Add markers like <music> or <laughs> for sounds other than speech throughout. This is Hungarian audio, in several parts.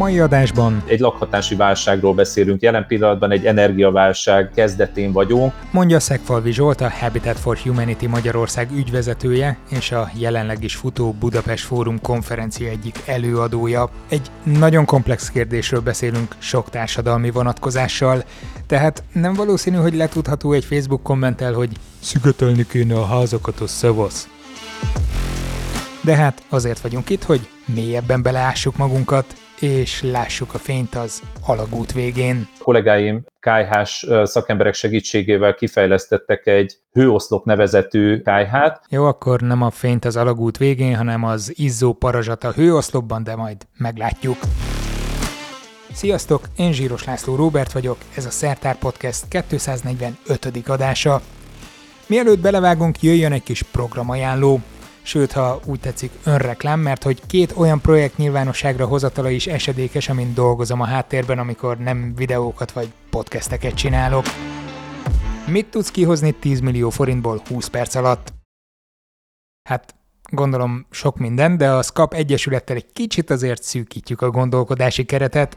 mai adásban egy lakhatási válságról beszélünk, jelen pillanatban egy energiaválság kezdetén vagyunk. Mondja Szegfalvi Zsolt, a Habitat for Humanity Magyarország ügyvezetője és a jelenleg is futó Budapest Fórum konferencia egyik előadója. Egy nagyon komplex kérdésről beszélünk sok társadalmi vonatkozással, tehát nem valószínű, hogy letudható egy Facebook kommentel, hogy szügetelni kéne a házakat a szavasz. De hát azért vagyunk itt, hogy mélyebben beleássuk magunkat, és lássuk a fényt az alagút végén. A kollégáim kájhás szakemberek segítségével kifejlesztettek egy hőoszlop nevezetű kájhát. Jó, akkor nem a fényt az alagút végén, hanem az izzó parazsat a hőoszlopban, de majd meglátjuk. Sziasztok, én Zsíros László Róbert vagyok, ez a Szertár Podcast 245. adása. Mielőtt belevágunk, jöjjön egy kis programajánló sőt, ha úgy tetszik, önreklám, mert hogy két olyan projekt nyilvánosságra hozatala is esedékes, amin dolgozom a háttérben, amikor nem videókat vagy podcasteket csinálok. Mit tudsz kihozni 10 millió forintból 20 perc alatt? Hát gondolom sok minden, de a SCAP Egyesülettel egy kicsit azért szűkítjük a gondolkodási keretet.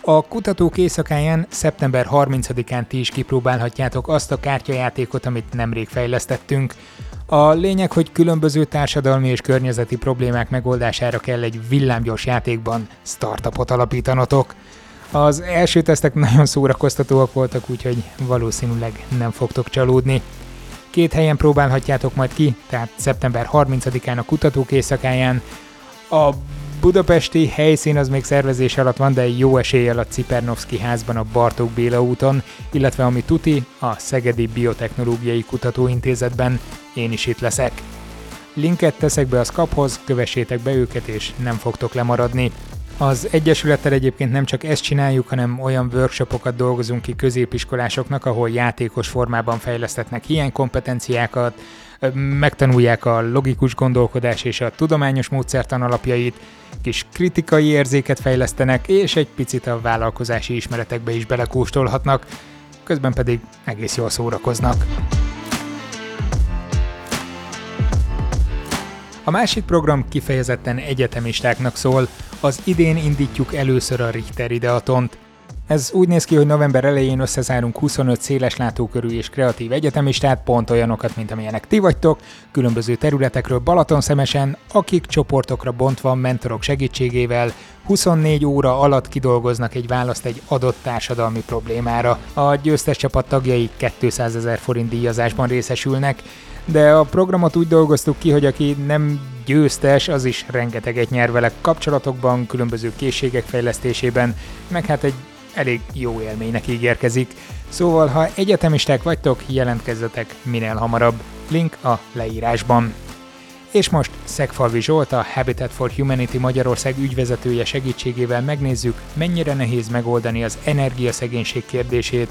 A kutatók éjszakáján szeptember 30-án ti is kipróbálhatjátok azt a kártyajátékot, amit nemrég fejlesztettünk. A lényeg, hogy különböző társadalmi és környezeti problémák megoldására kell egy villámgyors játékban startupot alapítanotok. Az első tesztek nagyon szórakoztatóak voltak, úgyhogy valószínűleg nem fogtok csalódni. Két helyen próbálhatjátok majd ki, tehát szeptember 30-án a kutatók éjszakáján. A budapesti helyszín az még szervezés alatt van, de jó eséllyel a Cipernovszki házban a Bartók Béla úton, illetve ami tuti, a Szegedi Biotechnológiai Kutatóintézetben. Én is itt leszek. Linket teszek be a Scaphoz, kövessétek be őket és nem fogtok lemaradni. Az Egyesülettel egyébként nem csak ezt csináljuk, hanem olyan workshopokat dolgozunk ki középiskolásoknak, ahol játékos formában fejlesztetnek ilyen kompetenciákat, megtanulják a logikus gondolkodás és a tudományos módszertan alapjait, kis kritikai érzéket fejlesztenek, és egy picit a vállalkozási ismeretekbe is belekóstolhatnak, közben pedig egész jól szórakoznak. A másik program kifejezetten egyetemistáknak szól, az idén indítjuk először a Richter ideatont, ez úgy néz ki, hogy november elején összezárunk 25 széles látókörű és kreatív egyetemistát, pont olyanokat, mint amilyenek ti vagytok, különböző területekről Balatonszemesen, akik csoportokra bontva mentorok segítségével 24 óra alatt kidolgoznak egy választ egy adott társadalmi problémára. A győztes csapat tagjai 200 ezer forint díjazásban részesülnek, de a programot úgy dolgoztuk ki, hogy aki nem győztes, az is rengeteget nyer vele kapcsolatokban, különböző készségek fejlesztésében, meg hát egy elég jó élménynek ígérkezik. Szóval, ha egyetemisták vagytok, jelentkezzetek minél hamarabb. Link a leírásban. És most Szegfalvi Zsolt, a Habitat for Humanity Magyarország ügyvezetője segítségével megnézzük, mennyire nehéz megoldani az energiaszegénység kérdését,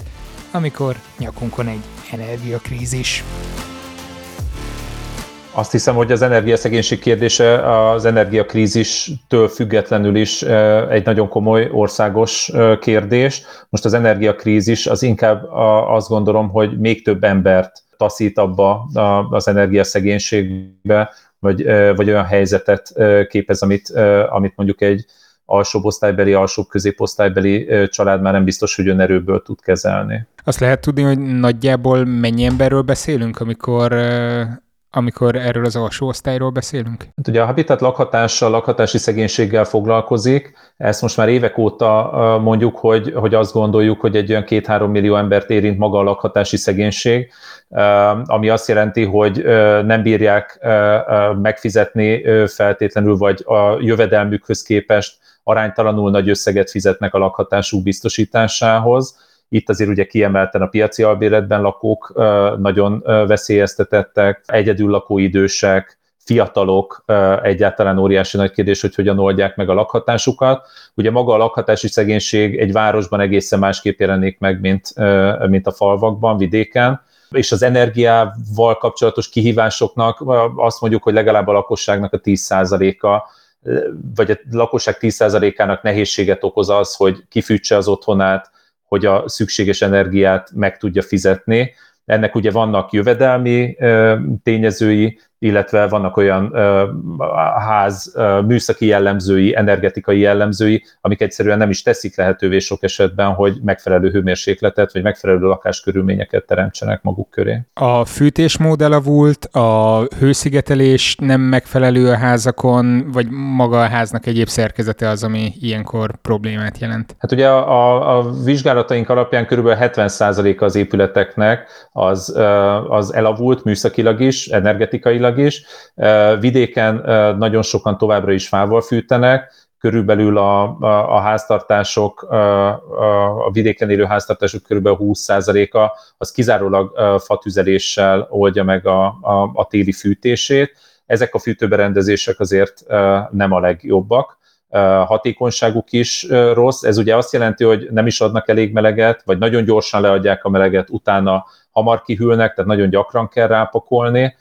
amikor nyakunkon egy energiakrízis. Azt hiszem, hogy az energiaszegénység kérdése az energiakrízistől függetlenül is egy nagyon komoly országos kérdés. Most az energiakrízis az inkább azt gondolom, hogy még több embert taszít abba az energiaszegénységbe, vagy, vagy olyan helyzetet képez, amit, amit mondjuk egy alsóbb osztálybeli, alsóbb középosztálybeli család már nem biztos, hogy önerőből tud kezelni. Azt lehet tudni, hogy nagyjából mennyi emberről beszélünk, amikor amikor erről az alsó osztályról beszélünk? Hát ugye a Habitat lakhatással, lakhatási szegénységgel foglalkozik. Ezt most már évek óta mondjuk, hogy, hogy azt gondoljuk, hogy egy olyan két-három millió embert érint maga a lakhatási szegénység, ami azt jelenti, hogy nem bírják megfizetni feltétlenül, vagy a jövedelmükhöz képest aránytalanul nagy összeget fizetnek a lakhatásuk biztosításához itt azért ugye kiemelten a piaci albéletben lakók nagyon veszélyeztetettek, egyedül lakó idősek, fiatalok egyáltalán óriási nagy kérdés, hogy hogyan oldják meg a lakhatásukat. Ugye maga a lakhatási szegénység egy városban egészen másképp jelenik meg, mint, mint a falvakban, vidéken, és az energiával kapcsolatos kihívásoknak azt mondjuk, hogy legalább a lakosságnak a 10%-a vagy a lakosság 10%-ának nehézséget okoz az, hogy kifűtse az otthonát, hogy a szükséges energiát meg tudja fizetni. Ennek ugye vannak jövedelmi tényezői, illetve vannak olyan ház műszaki jellemzői, energetikai jellemzői, amik egyszerűen nem is teszik lehetővé sok esetben, hogy megfelelő hőmérsékletet vagy megfelelő lakáskörülményeket teremtsenek maguk köré. A fűtésmód elavult, a hőszigetelés nem megfelelő a házakon, vagy maga a háznak egyéb szerkezete az, ami ilyenkor problémát jelent? Hát ugye a, a, a vizsgálataink alapján kb. 70%-a az épületeknek az, az elavult műszakilag is, energetikailag is. Vidéken nagyon sokan továbbra is fával fűtenek, körülbelül a, a, a háztartások, a, a vidéken élő háztartások körülbelül 20%-a az kizárólag fatüzeléssel oldja meg a, a, a téli fűtését. Ezek a fűtőberendezések azért nem a legjobbak hatékonyságuk is rossz. Ez ugye azt jelenti, hogy nem is adnak elég meleget, vagy nagyon gyorsan leadják a meleget, utána hamar kihűlnek, tehát nagyon gyakran kell rápakolni,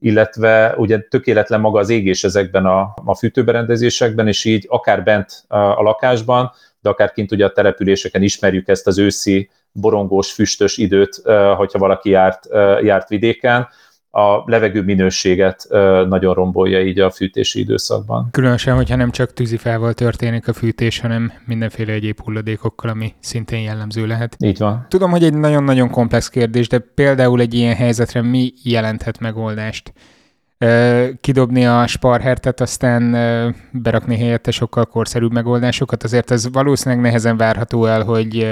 illetve ugye tökéletlen maga az égés ezekben a, a fűtőberendezésekben, és így akár bent a, a lakásban, de akár kint ugye a településeken ismerjük ezt az őszi borongós, füstös időt, hogyha valaki járt, járt vidéken, a levegő minőséget nagyon rombolja így a fűtési időszakban. Különösen, hogyha nem csak tűzifával történik a fűtés, hanem mindenféle egyéb hulladékokkal, ami szintén jellemző lehet. Így van. Tudom, hogy egy nagyon-nagyon komplex kérdés, de például egy ilyen helyzetre mi jelenthet megoldást? Kidobni a sparhertet, aztán berakni helyette sokkal korszerűbb megoldásokat. Azért ez valószínűleg nehezen várható el, hogy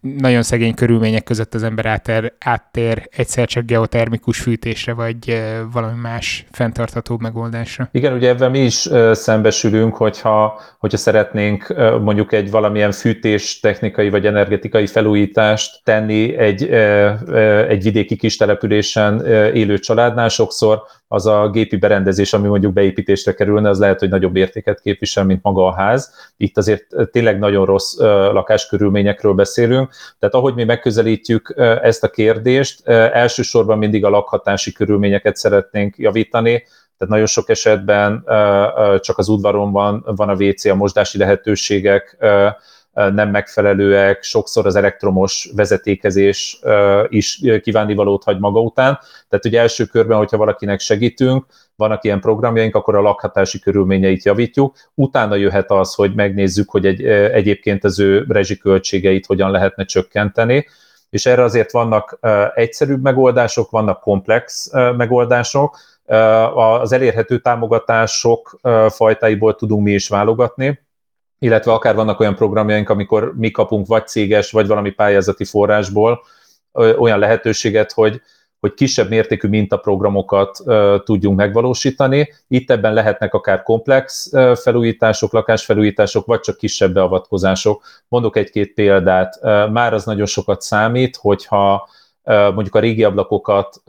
nagyon szegény körülmények között az ember áttér, áttér egyszer csak geotermikus fűtésre, vagy valami más fenntarthatóbb megoldásra. Igen, ugye ebben mi is szembesülünk, hogyha, hogyha szeretnénk mondjuk egy valamilyen fűtés technikai vagy energetikai felújítást tenni egy, egy vidéki kis településen élő családnál, sokszor az a gépi berendezés, ami mondjuk beépítésre kerülne, az lehet, hogy nagyobb értéket képvisel, mint maga a ház. Itt azért tényleg nagyon rossz lakáskörülményekről beszélünk. Tehát ahogy mi megközelítjük ezt a kérdést, elsősorban mindig a lakhatási körülményeket szeretnénk javítani, tehát nagyon sok esetben csak az udvaron van, van a WC, a mosdási lehetőségek, nem megfelelőek, sokszor az elektromos vezetékezés is kívánivalót hagy maga után. Tehát ugye első körben, hogyha valakinek segítünk, vannak ilyen programjaink, akkor a lakhatási körülményeit javítjuk. Utána jöhet az, hogy megnézzük, hogy egy, egyébként az ő rezsiköltségeit hogyan lehetne csökkenteni, és erre azért vannak egyszerűbb megoldások, vannak komplex megoldások, az elérhető támogatások fajtáiból tudunk mi is válogatni, illetve akár vannak olyan programjaink, amikor mi kapunk vagy céges, vagy valami pályázati forrásból olyan lehetőséget, hogy, hogy kisebb mértékű mintaprogramokat uh, tudjunk megvalósítani. Itt ebben lehetnek akár komplex felújítások, lakásfelújítások, vagy csak kisebb beavatkozások. Mondok egy-két példát. Már az nagyon sokat számít, hogyha mondjuk a régi ablakokat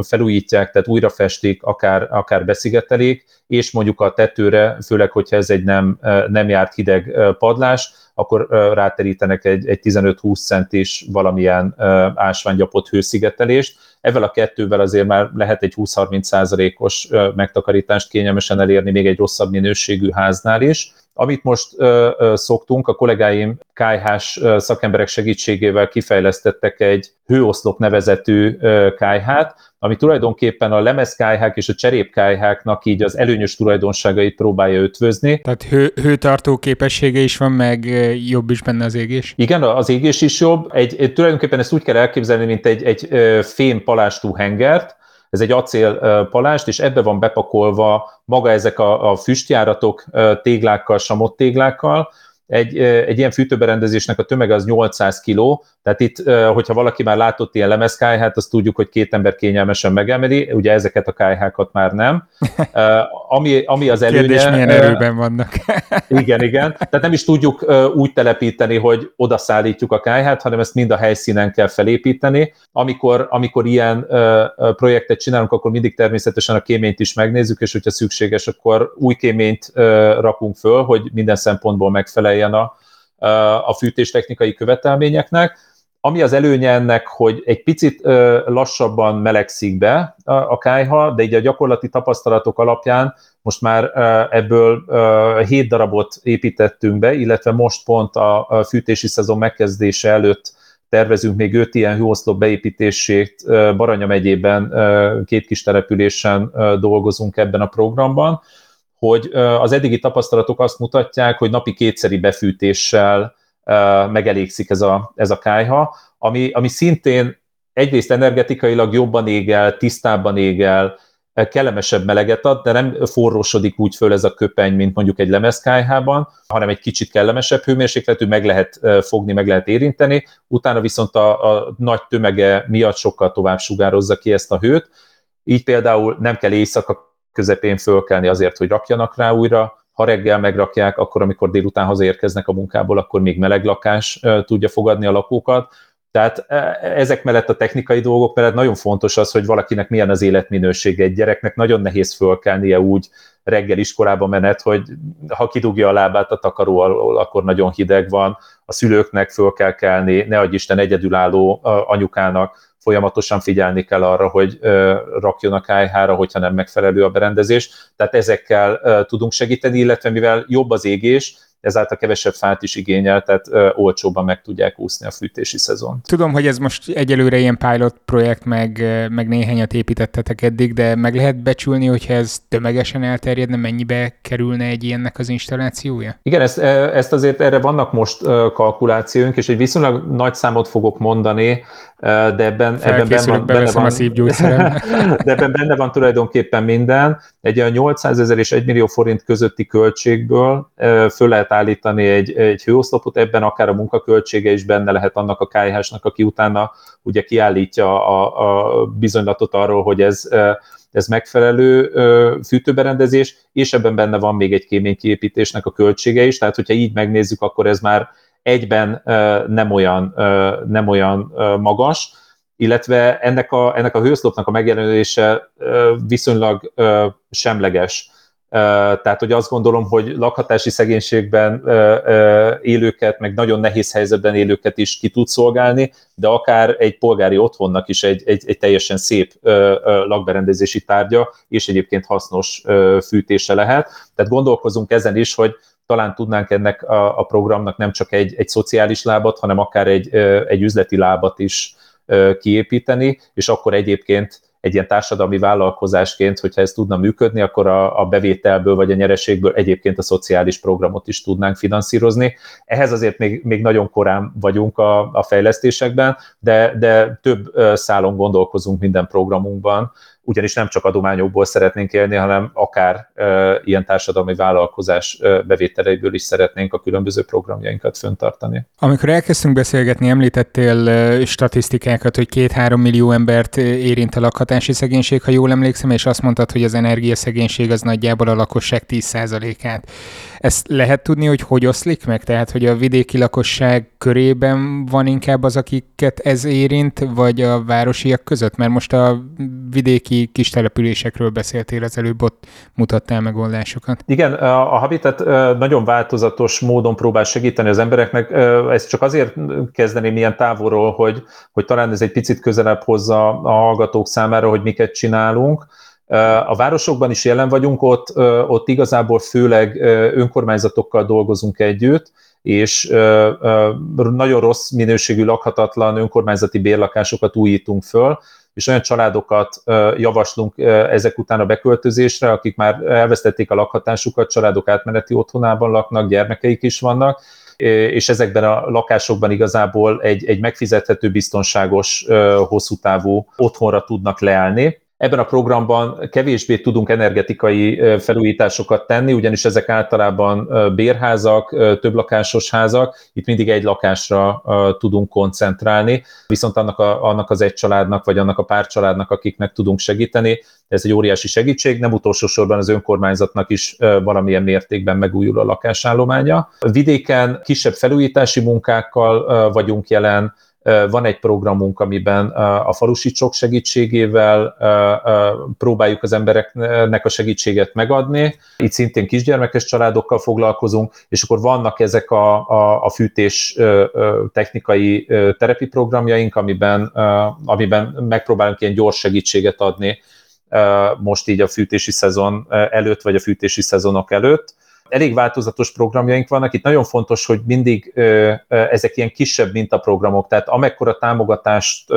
felújítják, tehát újra festik, akár, akár beszigetelik, és mondjuk a tetőre, főleg, hogyha ez egy nem, nem járt hideg padlás, akkor ráterítenek egy, egy 15-20 centis valamilyen ásványgyapott hőszigetelést. Ezzel a kettővel azért már lehet egy 20-30 százalékos megtakarítást kényelmesen elérni még egy rosszabb minőségű háznál is. Amit most ö, ö, szoktunk, a kollégáim KH-s szakemberek segítségével kifejlesztettek egy hőoszlop nevezetű KH-t, ami tulajdonképpen a lemez KH és a cserép KH-nak így az előnyös tulajdonságait próbálja ötvözni. Tehát hő, hőtartó képessége is van, meg jobb is benne az égés? Igen, az égés is jobb. Egy, egy, tulajdonképpen ezt úgy kell elképzelni, mint egy, egy fém palástú hengert, ez egy acél palást, és ebbe van bepakolva maga ezek a, a füstjáratok téglákkal, samott téglákkal, egy, egy ilyen fűtőberendezésnek a tömege az 800 kg, tehát itt, hogyha valaki már látott ilyen lemezkájhát, azt tudjuk, hogy két ember kényelmesen megemeli, ugye ezeket a kájhákat már nem. Ami, ami az előnye... Kérdés, milyen erőben vannak. <laughs> igen, igen. Tehát nem is tudjuk úgy telepíteni, hogy oda szállítjuk a kájhát, hanem ezt mind a helyszínen kell felépíteni. Amikor, amikor ilyen projektet csinálunk, akkor mindig természetesen a kéményt is megnézzük, és hogyha szükséges, akkor új kéményt rakunk föl, hogy minden szempontból megfeleljen a, a fűtéstechnikai követelményeknek. Ami az előnye ennek, hogy egy picit lassabban melegszik be a kájha, de így a gyakorlati tapasztalatok alapján most már ebből 7 darabot építettünk be, illetve most pont a fűtési szezon megkezdése előtt tervezünk még öt ilyen hőoszlop beépítését Baranya megyében, két kis településen dolgozunk ebben a programban, hogy az eddigi tapasztalatok azt mutatják, hogy napi kétszeri befűtéssel megelégszik ez a, ez a kájha, ami, ami szintén egyrészt energetikailag jobban égel, tisztábban égel, kellemesebb meleget ad, de nem forrósodik úgy föl ez a köpeny, mint mondjuk egy lemezkájhában, hanem egy kicsit kellemesebb hőmérsékletű, meg lehet fogni, meg lehet érinteni, utána viszont a, a nagy tömege miatt sokkal tovább sugározza ki ezt a hőt, így például nem kell éjszaka közepén fölkelni azért, hogy rakjanak rá újra, ha reggel megrakják, akkor amikor délután hazaérkeznek a munkából, akkor még meleg lakás tudja fogadni a lakókat, tehát e, ezek mellett a technikai dolgok mellett nagyon fontos az, hogy valakinek milyen az életminősége. Egy gyereknek nagyon nehéz fölkelnie úgy reggel iskolába menet, hogy ha kidugja a lábát a takaró alól, akkor nagyon hideg van. A szülőknek föl kell kelni, ne adj Isten egyedülálló anyukának, folyamatosan figyelni kell arra, hogy rakjon a kájhára, hogyha nem megfelelő a berendezés. Tehát ezekkel tudunk segíteni, illetve mivel jobb az égés, ezáltal kevesebb fát is igényel, tehát olcsóban meg tudják úszni a fűtési szezont. Tudom, hogy ez most egyelőre ilyen pilot projekt, meg, meg néhányat építettetek eddig, de meg lehet becsülni, hogyha ez tömegesen elterjedne, mennyibe kerülne egy ilyennek az installációja? Igen, ezt, ezt azért erre vannak most kalkulációink, és egy viszonylag nagy számot fogok mondani, de ebben, ebben benne van, benne van, <laughs> de ebben benne van tulajdonképpen minden. Egy olyan 800 ezer és 1 millió forint közötti költségből föl lehet állítani egy, egy hőoszlopot, ebben akár a munkaköltsége is benne lehet annak a kájhásnak, aki utána ugye kiállítja a, a bizonylatot arról, hogy ez ez megfelelő fűtőberendezés, és ebben benne van még egy kéménykiépítésnek a költsége is, tehát hogyha így megnézzük, akkor ez már egyben nem olyan, nem olyan magas, illetve ennek a, ennek a hőszlopnak a megjelenése viszonylag semleges. Tehát, hogy azt gondolom, hogy lakhatási szegénységben élőket, meg nagyon nehéz helyzetben élőket is ki tud szolgálni, de akár egy polgári otthonnak is egy, egy, egy teljesen szép lakberendezési tárgya, és egyébként hasznos fűtése lehet. Tehát gondolkozunk ezen is, hogy talán tudnánk ennek a, a programnak nem csak egy, egy szociális lábat, hanem akár egy, egy üzleti lábat is kiépíteni, és akkor egyébként egy ilyen társadalmi vállalkozásként, hogyha ez tudna működni, akkor a, a bevételből vagy a nyereségből egyébként a szociális programot is tudnánk finanszírozni. Ehhez azért még, még nagyon korán vagyunk a, a fejlesztésekben, de, de több szálon gondolkozunk minden programunkban, ugyanis nem csak adományokból szeretnénk élni, hanem akár e, ilyen társadalmi vállalkozás e, bevételeiből is szeretnénk a különböző programjainkat föntartani. Amikor elkezdtünk beszélgetni, említettél e, statisztikákat, hogy két-három millió embert érint a lakhatási szegénység, ha jól emlékszem, és azt mondtad, hogy az energiaszegénység az nagyjából a lakosság 10%-át. Ezt lehet tudni, hogy hogy oszlik meg? Tehát, hogy a vidéki lakosság körében van inkább az, akiket ez érint, vagy a városiak között? Mert most a vidéki kis településekről beszéltél az előbb, ott mutattál megoldásokat. Igen, a Habitat nagyon változatos módon próbál segíteni az embereknek. Ezt csak azért kezdeném ilyen távolról, hogy, hogy talán ez egy picit közelebb hozza a hallgatók számára, hogy miket csinálunk. A városokban is jelen vagyunk, ott, ott igazából főleg önkormányzatokkal dolgozunk együtt, és nagyon rossz minőségű lakhatatlan önkormányzati bérlakásokat újítunk föl, és olyan családokat javaslunk ezek után a beköltözésre, akik már elvesztették a lakhatásukat, családok átmeneti otthonában laknak, gyermekeik is vannak, és ezekben a lakásokban igazából egy, egy megfizethető, biztonságos, hosszú távú otthonra tudnak leállni. Ebben a programban kevésbé tudunk energetikai felújításokat tenni, ugyanis ezek általában bérházak, többlakásos házak, itt mindig egy lakásra tudunk koncentrálni, viszont annak, a, annak az egy családnak, vagy annak a pár családnak, akiknek tudunk segíteni, ez egy óriási segítség, nem utolsó sorban az önkormányzatnak is valamilyen mértékben megújul a lakásállománya. Vidéken kisebb felújítási munkákkal vagyunk jelen, van egy programunk, amiben a falusi csok segítségével próbáljuk az embereknek a segítséget megadni. Itt szintén kisgyermekes családokkal foglalkozunk, és akkor vannak ezek a, a, a fűtés technikai terepi programjaink, amiben, amiben megpróbálunk ilyen gyors segítséget adni most így a fűtési szezon előtt, vagy a fűtési szezonok előtt elég változatos programjaink vannak. Itt nagyon fontos, hogy mindig ezek ilyen kisebb mintaprogramok, tehát amekkora támogatást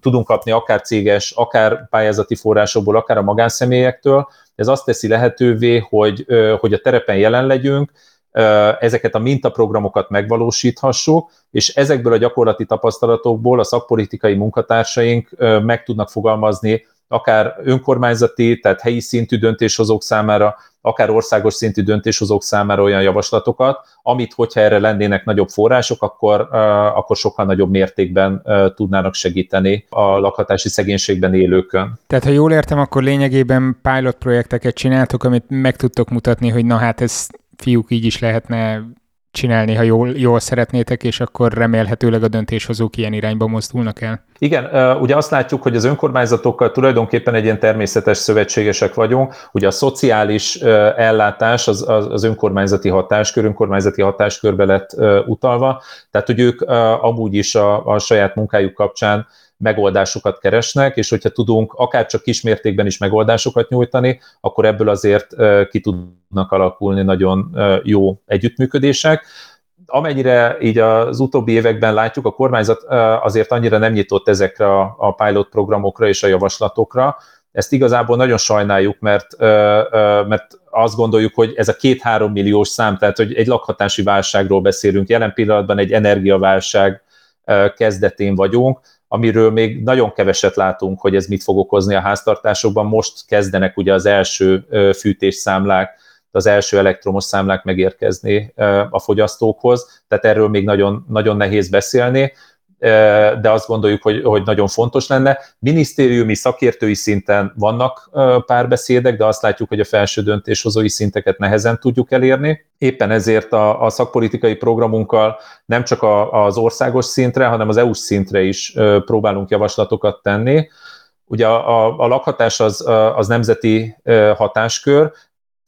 tudunk kapni akár céges, akár pályázati forrásokból, akár a magánszemélyektől, ez azt teszi lehetővé, hogy, hogy a terepen jelen legyünk, ezeket a mintaprogramokat megvalósíthassuk, és ezekből a gyakorlati tapasztalatokból a szakpolitikai munkatársaink meg tudnak fogalmazni akár önkormányzati, tehát helyi szintű döntéshozók számára, akár országos szintű döntéshozók számára olyan javaslatokat, amit, hogyha erre lennének nagyobb források, akkor, akkor sokkal nagyobb mértékben tudnának segíteni a lakhatási szegénységben élőkön. Tehát, ha jól értem, akkor lényegében pilot projekteket csináltok, amit meg tudtok mutatni, hogy na hát ez fiúk így is lehetne csinálni, ha jól, jól szeretnétek, és akkor remélhetőleg a döntéshozók ilyen irányba mozdulnak el. Igen, ugye azt látjuk, hogy az önkormányzatokkal tulajdonképpen egy ilyen természetes szövetségesek vagyunk. Ugye a szociális ellátás az, az, önkormányzati hatáskör, önkormányzati hatáskörbe lett utalva, tehát hogy ők amúgy is a, a saját munkájuk kapcsán megoldásokat keresnek, és hogyha tudunk akár csak kismértékben is megoldásokat nyújtani, akkor ebből azért ki tudnak alakulni nagyon jó együttműködések. Amennyire így az utóbbi években látjuk, a kormányzat azért annyira nem nyitott ezekre a pilot programokra és a javaslatokra, ezt igazából nagyon sajnáljuk, mert, mert azt gondoljuk, hogy ez a két-három milliós szám, tehát hogy egy lakhatási válságról beszélünk, jelen pillanatban egy energiaválság kezdetén vagyunk, amiről még nagyon keveset látunk, hogy ez mit fog okozni a háztartásokban. Most kezdenek ugye az első fűtésszámlák, az első elektromos számlák megérkezni a fogyasztókhoz, tehát erről még nagyon, nagyon nehéz beszélni de azt gondoljuk, hogy, hogy nagyon fontos lenne. Minisztériumi, szakértői szinten vannak párbeszédek, de azt látjuk, hogy a felső döntéshozói szinteket nehezen tudjuk elérni. Éppen ezért a, a szakpolitikai programunkkal nem csak a, az országos szintre, hanem az EU-s szintre is próbálunk javaslatokat tenni. Ugye a, a, a lakhatás az, az nemzeti hatáskör,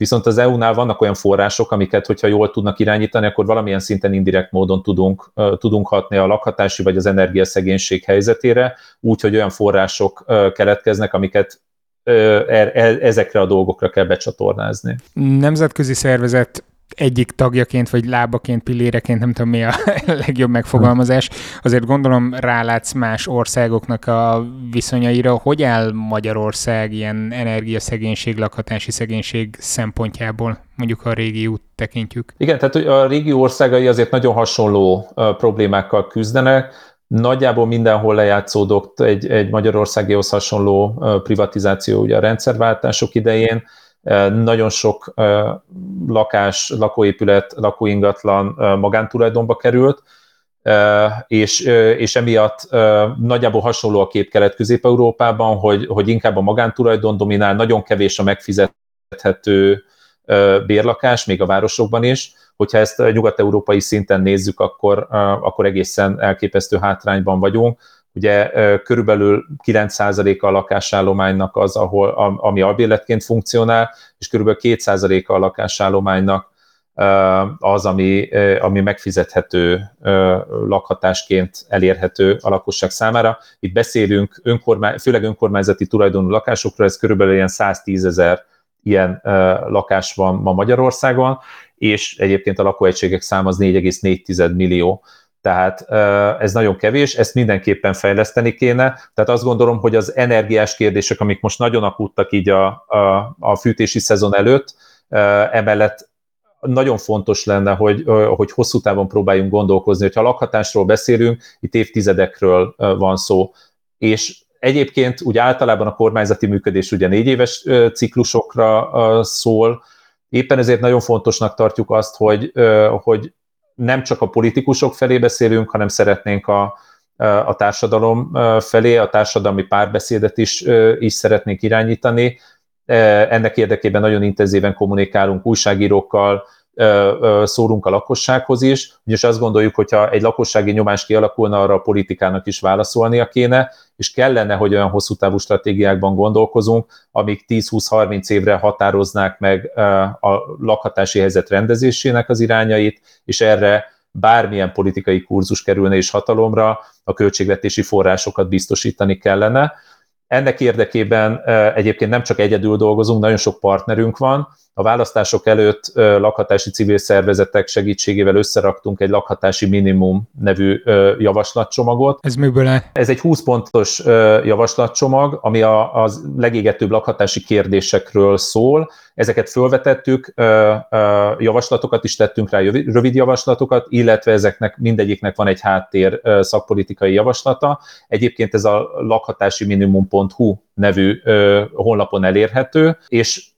Viszont az EU-nál vannak olyan források, amiket, hogyha jól tudnak irányítani, akkor valamilyen szinten indirekt módon tudunk, tudunk hatni a lakhatási vagy az energiaszegénység helyzetére, úgy, hogy olyan források keletkeznek, amiket er, e, ezekre a dolgokra kell becsatornázni. Nemzetközi szervezet egyik tagjaként, vagy lábaként, pilléreként, nem tudom mi a <laughs> legjobb megfogalmazás, azért gondolom rálátsz más országoknak a viszonyaira. Hogy áll Magyarország ilyen energiaszegénység, lakhatási szegénység szempontjából, mondjuk a régiót tekintjük? Igen, tehát a régió országai azért nagyon hasonló problémákkal küzdenek, Nagyjából mindenhol lejátszódott egy, egy Magyarországihoz hasonló privatizáció ugye a rendszerváltások idején, nagyon sok lakás, lakóépület, lakóingatlan magántulajdonba került, és, és emiatt nagyjából hasonló a kép Kelet-Közép-Európában, hogy, hogy inkább a magántulajdon dominál, nagyon kevés a megfizethető bérlakás, még a városokban is. Hogyha ezt nyugat-európai szinten nézzük, akkor, akkor egészen elképesztő hátrányban vagyunk Ugye körülbelül 9%-a a lakásállománynak az, ahol, ami albérletként funkcionál, és körülbelül 2%-a a lakásállománynak az, ami, ami megfizethető lakhatásként elérhető a lakosság számára. Itt beszélünk önkormány, főleg önkormányzati tulajdonú lakásokról, ez körülbelül ilyen 110 ezer ilyen lakás van ma Magyarországon, és egyébként a lakóegységek száma az 4,4 millió tehát ez nagyon kevés, ezt mindenképpen fejleszteni kéne. Tehát azt gondolom, hogy az energiás kérdések, amik most nagyon akuttak így a, a, a fűtési szezon előtt, emellett nagyon fontos lenne, hogy, hogy hosszú távon próbáljunk gondolkozni, hogyha lakhatásról beszélünk, itt évtizedekről van szó, és egyébként úgy általában a kormányzati működés ugye négy éves ciklusokra szól, éppen ezért nagyon fontosnak tartjuk azt, hogy, hogy nem csak a politikusok felé beszélünk, hanem szeretnénk a, a társadalom felé, a társadalmi párbeszédet is, is szeretnénk irányítani. Ennek érdekében nagyon intenzíven kommunikálunk újságírókkal, szórunk a lakossághoz is, ugyanis azt gondoljuk, hogyha egy lakossági nyomás kialakulna, arra a politikának is válaszolnia kéne, és kellene, hogy olyan hosszú távú stratégiákban gondolkozunk, amik 10-20-30 évre határoznák meg a lakhatási helyzet rendezésének az irányait, és erre bármilyen politikai kurzus kerülne is hatalomra, a költségvetési forrásokat biztosítani kellene. Ennek érdekében egyébként nem csak egyedül dolgozunk, nagyon sok partnerünk van, a választások előtt lakhatási civil szervezetek segítségével összeraktunk egy lakhatási minimum nevű javaslatcsomagot. Ez miből áll? Ez egy 20 pontos javaslatcsomag, ami a, az legégetőbb lakhatási kérdésekről szól. Ezeket felvetettük, javaslatokat is tettünk rá, rövid javaslatokat, illetve ezeknek mindegyiknek van egy háttér szakpolitikai javaslata. Egyébként ez a lakhatási minimum.hu nevű honlapon elérhető, és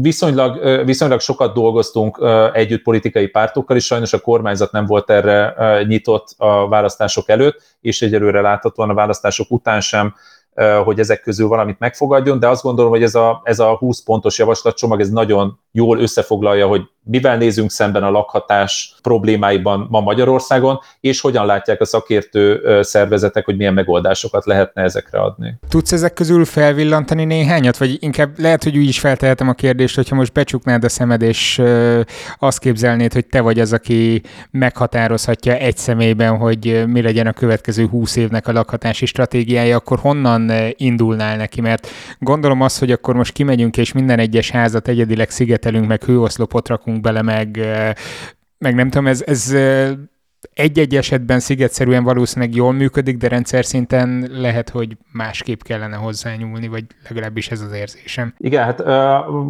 viszonylag, viszonylag sokat dolgoztunk együtt politikai pártokkal, és sajnos a kormányzat nem volt erre nyitott a választások előtt, és egyelőre láthatóan a választások után sem hogy ezek közül valamit megfogadjon, de azt gondolom, hogy ez a, ez a 20 pontos javaslatcsomag, ez nagyon jól összefoglalja, hogy mivel nézünk szemben a lakhatás problémáiban ma Magyarországon, és hogyan látják a szakértő szervezetek, hogy milyen megoldásokat lehetne ezekre adni. Tudsz ezek közül felvillantani néhányat, vagy inkább lehet, hogy úgy is feltehetem a kérdést, hogyha most becsuknád a szemed, és azt képzelnéd, hogy te vagy az, aki meghatározhatja egy személyben, hogy mi legyen a következő 20 évnek a lakhatási stratégiája, akkor honnan indulnál neki? Mert gondolom azt, hogy akkor most kimegyünk, és minden egyes házat egyedileg szigetelünk, meg hőoszlopot rakunk rakunk bele, meg, meg nem tudom, ez, ez egy-egy esetben szigetszerűen valószínűleg jól működik, de rendszer szinten lehet, hogy másképp kellene hozzányúlni, vagy legalábbis ez az érzésem. Igen, hát uh,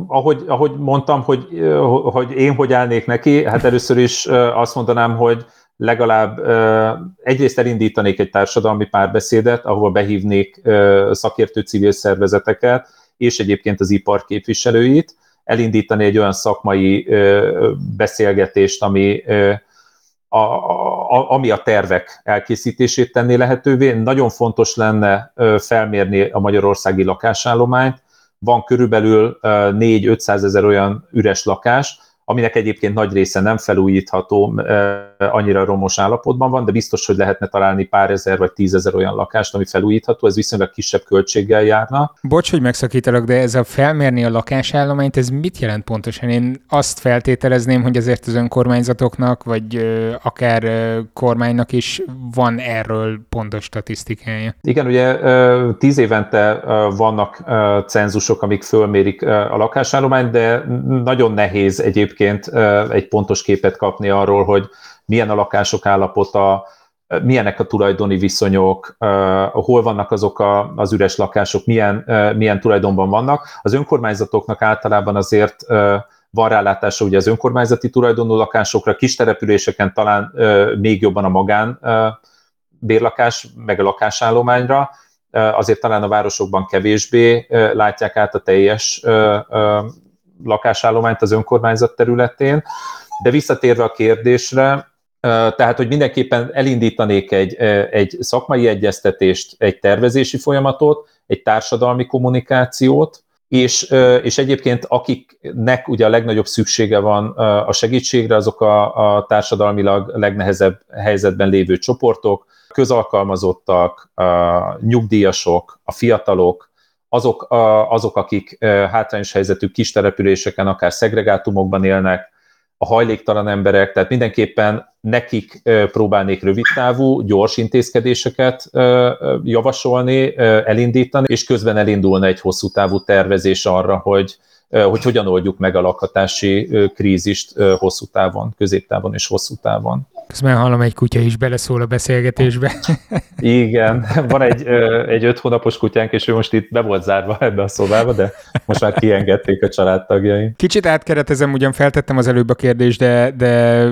ahogy, ahogy mondtam, hogy, uh, hogy én hogy állnék neki, hát először is uh, azt mondanám, hogy legalább uh, egyrészt elindítanék egy társadalmi párbeszédet, ahol behívnék uh, szakértő civil szervezeteket, és egyébként az ipar képviselőit, elindítani egy olyan szakmai beszélgetést, ami a, a, ami a tervek elkészítését tenné lehetővé. Nagyon fontos lenne felmérni a magyarországi lakásállományt. Van körülbelül 4-500 ezer olyan üres lakás, aminek egyébként nagy része nem felújítható, annyira romos állapotban van, de biztos, hogy lehetne találni pár ezer vagy tízezer olyan lakást, ami felújítható, ez viszonylag kisebb költséggel járna. Bocs, hogy megszakítalak, de ez a felmérni a lakásállományt, ez mit jelent pontosan? Én azt feltételezném, hogy azért az önkormányzatoknak, vagy akár kormánynak is van erről pontos statisztikája. Igen, ugye tíz évente vannak cenzusok, amik fölmérik a lakásállományt, de nagyon nehéz egyébként egy pontos képet kapni arról, hogy milyen a lakások állapota, milyenek a tulajdoni viszonyok, hol vannak azok a, az üres lakások, milyen, milyen tulajdonban vannak. Az önkormányzatoknak általában azért van rálátása ugye az önkormányzati tulajdonú lakásokra, kis településeken talán még jobban a magán bérlakás, meg a lakásállományra, azért talán a városokban kevésbé látják át a teljes lakásállományt az önkormányzat területén. De visszatérve a kérdésre, tehát, hogy mindenképpen elindítanék egy, egy szakmai egyeztetést, egy tervezési folyamatot, egy társadalmi kommunikációt, és, és egyébként akiknek ugye a legnagyobb szüksége van a segítségre, azok a, a társadalmilag legnehezebb helyzetben lévő csoportok, közalkalmazottak, a nyugdíjasok, a fiatalok, azok, azok akik hátrányos helyzetű kis településeken, akár szegregátumokban élnek, a hajléktalan emberek, tehát mindenképpen nekik próbálnék rövidtávú, gyors intézkedéseket javasolni, elindítani, és közben elindulna egy hosszú távú tervezés arra, hogy, hogy hogyan oldjuk meg a lakhatási krízist hosszú távon, középtávon és hosszú távon. Közben hallom, egy kutya is beleszól a beszélgetésbe. <laughs> Igen, van egy, egy öt hónapos kutyánk, és ő most itt be volt zárva ebbe a szobába, de most már kiengedték a családtagjai. Kicsit átkeretezem, ugyan feltettem az előbb a kérdést, de, de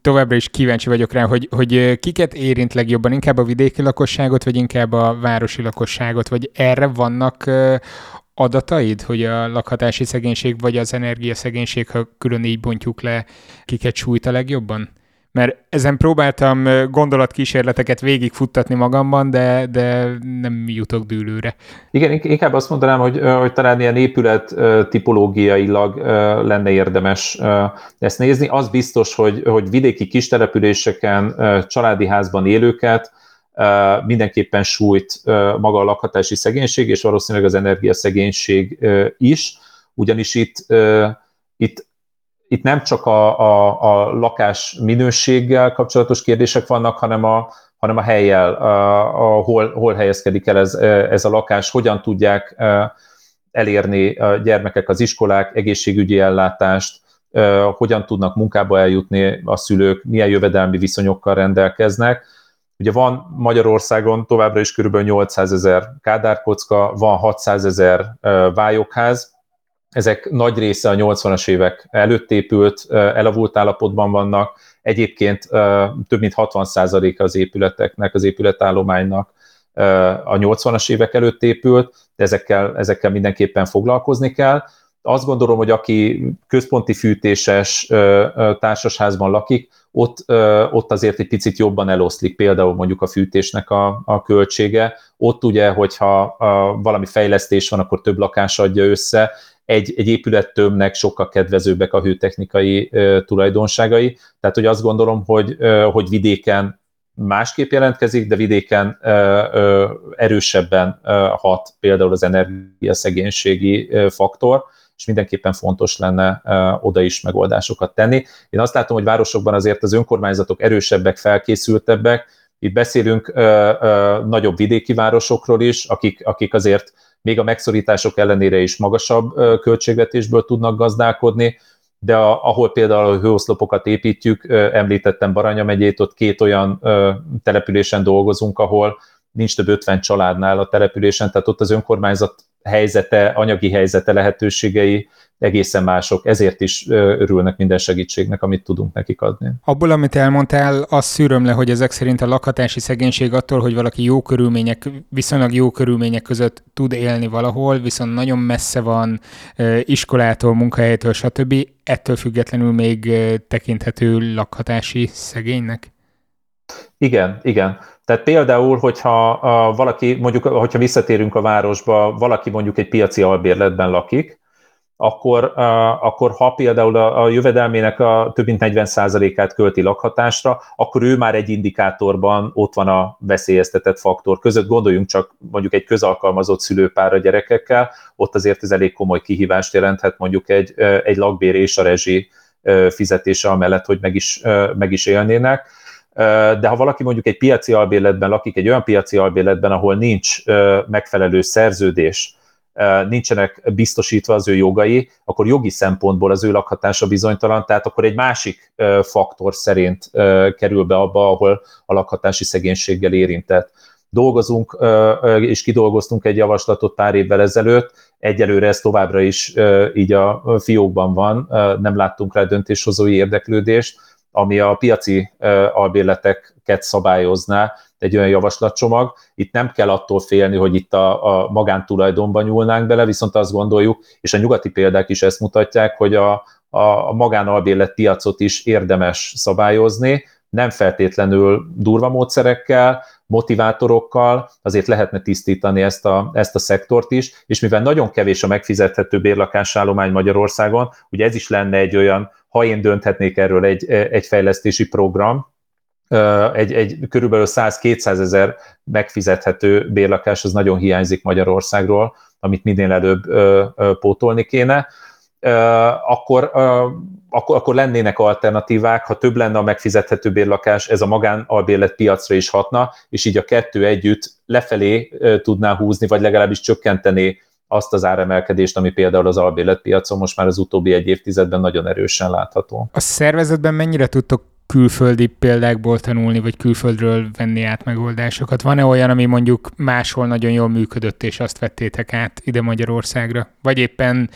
továbbra is kíváncsi vagyok rá, hogy, hogy kiket érint legjobban, inkább a vidéki lakosságot, vagy inkább a városi lakosságot, vagy erre vannak adataid, hogy a lakhatási szegénység vagy az energiaszegénység, ha külön így bontjuk le, kiket sújt a legjobban? Mert ezen próbáltam gondolatkísérleteket végigfuttatni magamban, de, de nem jutok dűlőre. Igen, inkább azt mondanám, hogy, hogy talán ilyen épület tipológiailag lenne érdemes ezt nézni. Az biztos, hogy, hogy vidéki kistelepüléseken, családi házban élőket mindenképpen sújt maga a lakhatási szegénység, és valószínűleg az energiaszegénység is, ugyanis itt, itt itt nem csak a, a, a lakás minőséggel kapcsolatos kérdések vannak, hanem a, hanem a helyjel, a, a, hol, hol helyezkedik el ez, ez a lakás, hogyan tudják elérni a gyermekek az iskolák, egészségügyi ellátást, hogyan tudnak munkába eljutni a szülők, milyen jövedelmi viszonyokkal rendelkeznek. Ugye van Magyarországon továbbra is kb. 800 ezer kádárkocka, van 600 ezer vályokház, ezek nagy része a 80-as évek előtt épült, elavult állapotban vannak, egyébként több mint 60% az épületeknek, az épületállománynak a 80-as évek előtt épült, de ezekkel, ezekkel mindenképpen foglalkozni kell. Azt gondolom, hogy aki központi fűtéses társasházban lakik, ott, ott azért egy picit jobban eloszlik például mondjuk a fűtésnek a, a költsége. Ott ugye, hogyha a, valami fejlesztés van, akkor több lakás adja össze, egy, egy épülettömnek sokkal kedvezőbbek a hőtechnikai tulajdonságai. Tehát, hogy azt gondolom, hogy, hogy vidéken másképp jelentkezik, de vidéken ö, ö, erősebben ö, hat például az energiaszegénységi faktor, és mindenképpen fontos lenne oda is megoldásokat tenni. Én azt látom, hogy városokban azért az önkormányzatok erősebbek, felkészültebbek, itt beszélünk nagyobb vidéki városokról is, akik, akik azért még a megszorítások ellenére is magasabb költségvetésből tudnak gazdálkodni, de a, ahol például a hőoszlopokat építjük, említettem Baranya megyét, ott két olyan településen dolgozunk, ahol nincs több 50 családnál a településen, tehát ott az önkormányzat helyzete, anyagi helyzete, lehetőségei egészen mások, ezért is örülnek minden segítségnek, amit tudunk nekik adni. Abból, amit elmondtál, azt szűröm le, hogy ezek szerint a lakhatási szegénység attól, hogy valaki jó körülmények, viszonylag jó körülmények között tud élni valahol, viszont nagyon messze van iskolától, munkahelytől, stb. Ettől függetlenül még tekinthető lakhatási szegénynek? Igen, igen. Tehát például, hogyha valaki, mondjuk, hogyha visszatérünk a városba, valaki mondjuk egy piaci albérletben lakik, akkor, akkor ha például a, jövedelmének a több mint 40%-át költi lakhatásra, akkor ő már egy indikátorban ott van a veszélyeztetett faktor között. Gondoljunk csak mondjuk egy közalkalmazott szülőpár a gyerekekkel, ott azért ez elég komoly kihívást jelenthet mondjuk egy, egy lakbér és a rezsi fizetése amellett, hogy meg is, meg is élnének de ha valaki mondjuk egy piaci albérletben lakik, egy olyan piaci albérletben, ahol nincs megfelelő szerződés, nincsenek biztosítva az ő jogai, akkor jogi szempontból az ő lakhatása bizonytalan, tehát akkor egy másik faktor szerint kerül be abba, ahol a lakhatási szegénységgel érintett. Dolgozunk, és kidolgoztunk egy javaslatot pár évvel ezelőtt, egyelőre ez továbbra is így a fiókban van, nem láttunk rá döntéshozói érdeklődést, ami a piaci albérleteket szabályozná, egy olyan javaslatcsomag. Itt nem kell attól félni, hogy itt a, a magántulajdonban nyúlnánk bele, viszont azt gondoljuk, és a nyugati példák is ezt mutatják, hogy a, a, a magánalbérlet piacot is érdemes szabályozni, nem feltétlenül durva módszerekkel, motivátorokkal, azért lehetne tisztítani ezt a, ezt a szektort is, és mivel nagyon kevés a megfizethető bérlakásállomány Magyarországon, ugye ez is lenne egy olyan, ha én dönthetnék erről egy, egy fejlesztési program, egy, egy körülbelül 100-200 ezer megfizethető bérlakás az nagyon hiányzik Magyarországról, amit minél előbb pótolni kéne, akkor, akkor, akkor lennének alternatívák, ha több lenne a megfizethető bérlakás, ez a magánalbérlet piacra is hatna, és így a kettő együtt lefelé tudná húzni, vagy legalábbis csökkenteni azt az áremelkedést, ami például az albérletpiacon most már az utóbbi egy évtizedben nagyon erősen látható. A szervezetben mennyire tudtok külföldi példákból tanulni, vagy külföldről venni át megoldásokat? Van-e olyan, ami mondjuk máshol nagyon jól működött, és azt vettétek át ide Magyarországra? Vagy éppen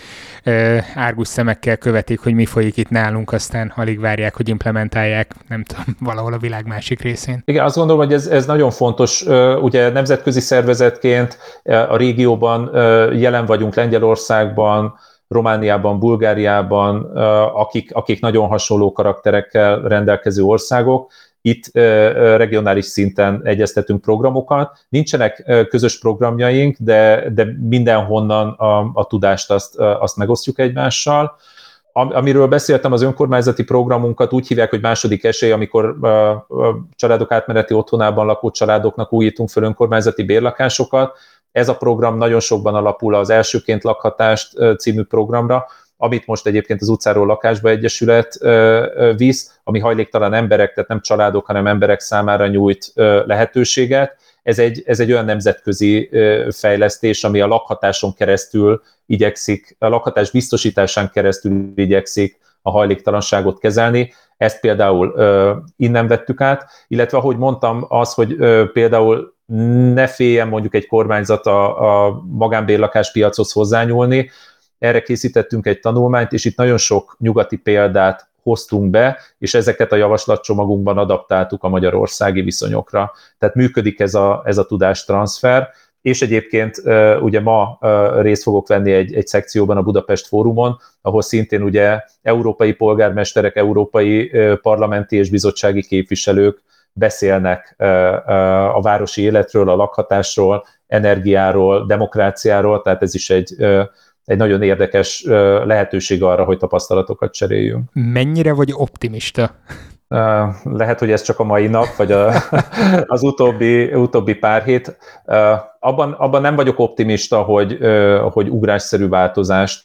uh, árgus szemekkel követik, hogy mi folyik itt nálunk, aztán alig várják, hogy implementálják, nem tudom, <laughs> valahol a világ másik részén? Igen, azt gondolom, hogy ez, ez nagyon fontos. Ugye nemzetközi szervezetként a régióban jelen vagyunk Lengyelországban, Romániában, Bulgáriában, akik, akik nagyon hasonló karakterekkel rendelkező országok, itt regionális szinten egyeztetünk programokat. Nincsenek közös programjaink, de, de mindenhonnan a, a tudást azt, azt megosztjuk egymással. Amiről beszéltem, az önkormányzati programunkat úgy hívják, hogy második esély, amikor családok átmeneti otthonában lakó családoknak újítunk föl önkormányzati bérlakásokat ez a program nagyon sokban alapul az Elsőként lakhatást című programra, amit most egyébként az utcáról lakásba egyesület visz, ami hajléktalan emberek, tehát nem családok, hanem emberek számára nyújt lehetőséget. ez egy, ez egy olyan nemzetközi fejlesztés, ami a lakhatáson keresztül igyekszik, a lakhatás biztosításán keresztül igyekszik a hajléktalanságot kezelni. Ezt például innen vettük át, illetve ahogy mondtam, az, hogy például ne féljen mondjuk egy kormányzat a, a magánbérlakáspiachoz hozzányúlni, erre készítettünk egy tanulmányt, és itt nagyon sok nyugati példát hoztunk be, és ezeket a javaslatcsomagunkban adaptáltuk a magyarországi viszonyokra. Tehát működik ez a, ez a tudástranszfer, és egyébként ugye ma részt fogok venni egy, egy szekcióban a Budapest Fórumon, ahol szintén ugye európai polgármesterek, európai parlamenti és bizottsági képviselők beszélnek a városi életről, a lakhatásról, energiáról, demokráciáról, tehát ez is egy egy nagyon érdekes lehetőség arra, hogy tapasztalatokat cseréljünk. Mennyire vagy optimista? Lehet, hogy ez csak a mai nap, vagy a, <laughs> az utóbbi, utóbbi pár hét. Abban, abban nem vagyok optimista, hogy, hogy ugrásszerű változást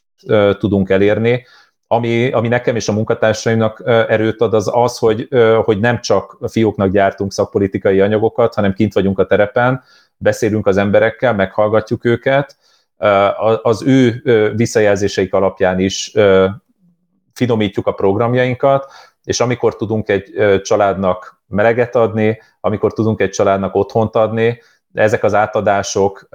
tudunk elérni. Ami, ami nekem és a munkatársaimnak erőt ad, az az, hogy, hogy nem csak a fióknak gyártunk szakpolitikai anyagokat, hanem kint vagyunk a terepen, beszélünk az emberekkel, meghallgatjuk őket, az ő visszajelzéseik alapján is finomítjuk a programjainkat, és amikor tudunk egy családnak meleget adni, amikor tudunk egy családnak otthont adni, ezek az átadások,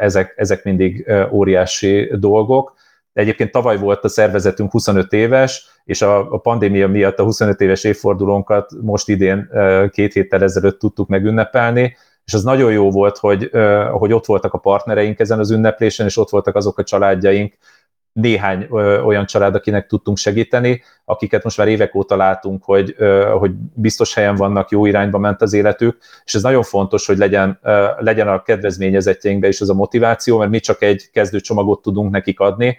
ezek, ezek mindig óriási dolgok. Egyébként tavaly volt a szervezetünk 25 éves, és a, a pandémia miatt a 25 éves évfordulónkat most idén két héttel ezelőtt tudtuk megünnepelni, és az nagyon jó volt, hogy, hogy ott voltak a partnereink ezen az ünneplésen, és ott voltak azok a családjaink, néhány olyan család, akinek tudtunk segíteni, akiket most már évek óta látunk, hogy, hogy biztos helyen vannak, jó irányba ment az életük, és ez nagyon fontos, hogy legyen, legyen a kedvezményezetjeinkbe is az a motiváció, mert mi csak egy kezdőcsomagot tudunk nekik adni,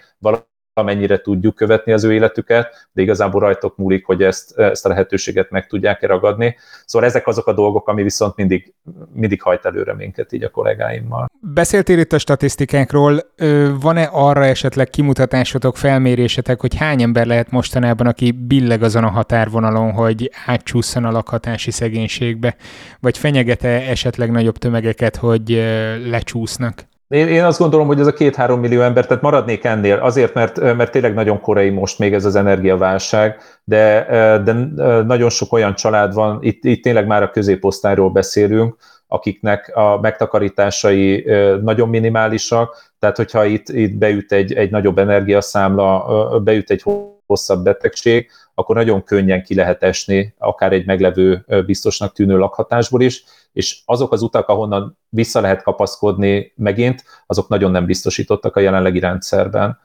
amennyire tudjuk követni az ő életüket, de igazából rajtok múlik, hogy ezt, ezt a lehetőséget meg tudják-e ragadni. Szóval ezek azok a dolgok, ami viszont mindig, mindig hajt előre minket így a kollégáimmal. Beszéltél itt a statisztikákról, van-e arra esetleg kimutatásotok, felmérésetek, hogy hány ember lehet mostanában, aki billeg azon a határvonalon, hogy átcsúszson a lakhatási szegénységbe, vagy fenyegete esetleg nagyobb tömegeket, hogy lecsúsznak? Én, én azt gondolom, hogy ez a két-három millió ember, tehát maradnék ennél, azért, mert, mert tényleg nagyon korai most még ez az energiaválság, de, de nagyon sok olyan család van, itt, itt tényleg már a középosztályról beszélünk, akiknek a megtakarításai nagyon minimálisak, tehát hogyha itt, itt beüt egy, egy nagyobb energiaszámla, beüt egy hosszabb betegség, akkor nagyon könnyen ki lehet esni akár egy meglevő biztosnak tűnő lakhatásból is, és azok az utak, ahonnan vissza lehet kapaszkodni megint, azok nagyon nem biztosítottak a jelenlegi rendszerben.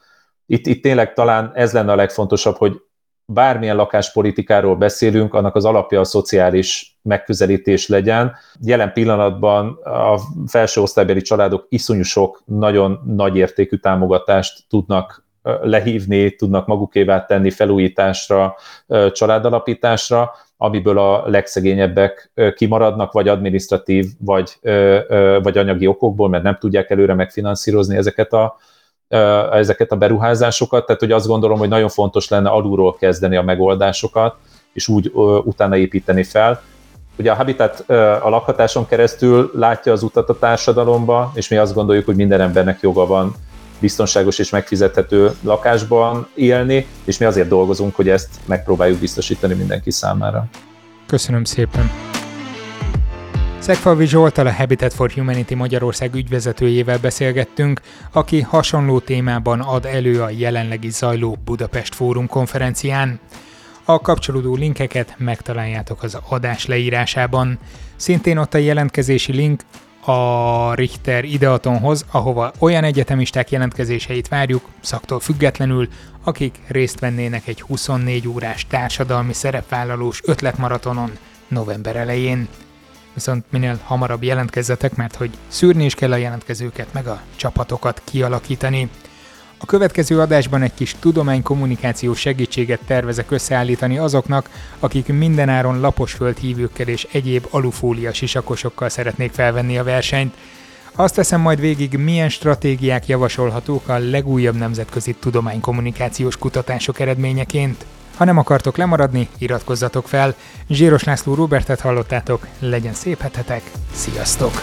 Itt, itt tényleg talán ez lenne a legfontosabb, hogy bármilyen lakáspolitikáról beszélünk, annak az alapja a szociális megközelítés legyen. Jelen pillanatban a felső osztálybeli családok iszonyú sok, nagyon nagy értékű támogatást tudnak lehívni, tudnak magukévá tenni felújításra, családalapításra, amiből a legszegényebbek kimaradnak, vagy administratív, vagy, vagy anyagi okokból, mert nem tudják előre megfinanszírozni ezeket a, ezeket a beruházásokat, tehát hogy azt gondolom, hogy nagyon fontos lenne alulról kezdeni a megoldásokat, és úgy utána építeni fel. Ugye a Habitat a lakhatáson keresztül látja az utat a társadalomba, és mi azt gondoljuk, hogy minden embernek joga van biztonságos és megfizethető lakásban élni, és mi azért dolgozunk, hogy ezt megpróbáljuk biztosítani mindenki számára. Köszönöm szépen! Szegfalvi Zsoltal a Habitat for Humanity Magyarország ügyvezetőjével beszélgettünk, aki hasonló témában ad elő a jelenlegi zajló Budapest Fórum konferencián. A kapcsolódó linkeket megtaláljátok az adás leírásában. Szintén ott a jelentkezési link a Richter ideatonhoz, ahova olyan egyetemisták jelentkezéseit várjuk, szaktól függetlenül, akik részt vennének egy 24 órás társadalmi szerepvállalós ötletmaratonon november elején. Viszont minél hamarabb jelentkezzetek, mert hogy szűrni is kell a jelentkezőket, meg a csapatokat kialakítani. A következő adásban egy kis tudománykommunikációs segítséget tervezek összeállítani azoknak, akik mindenáron lapos földhívőkkel és egyéb alufólia sisakosokkal szeretnék felvenni a versenyt. Azt teszem majd végig, milyen stratégiák javasolhatók a legújabb nemzetközi tudománykommunikációs kutatások eredményeként. Ha nem akartok lemaradni, iratkozzatok fel. Zsíros László Robertet hallottátok, legyen szép hetetek, sziasztok!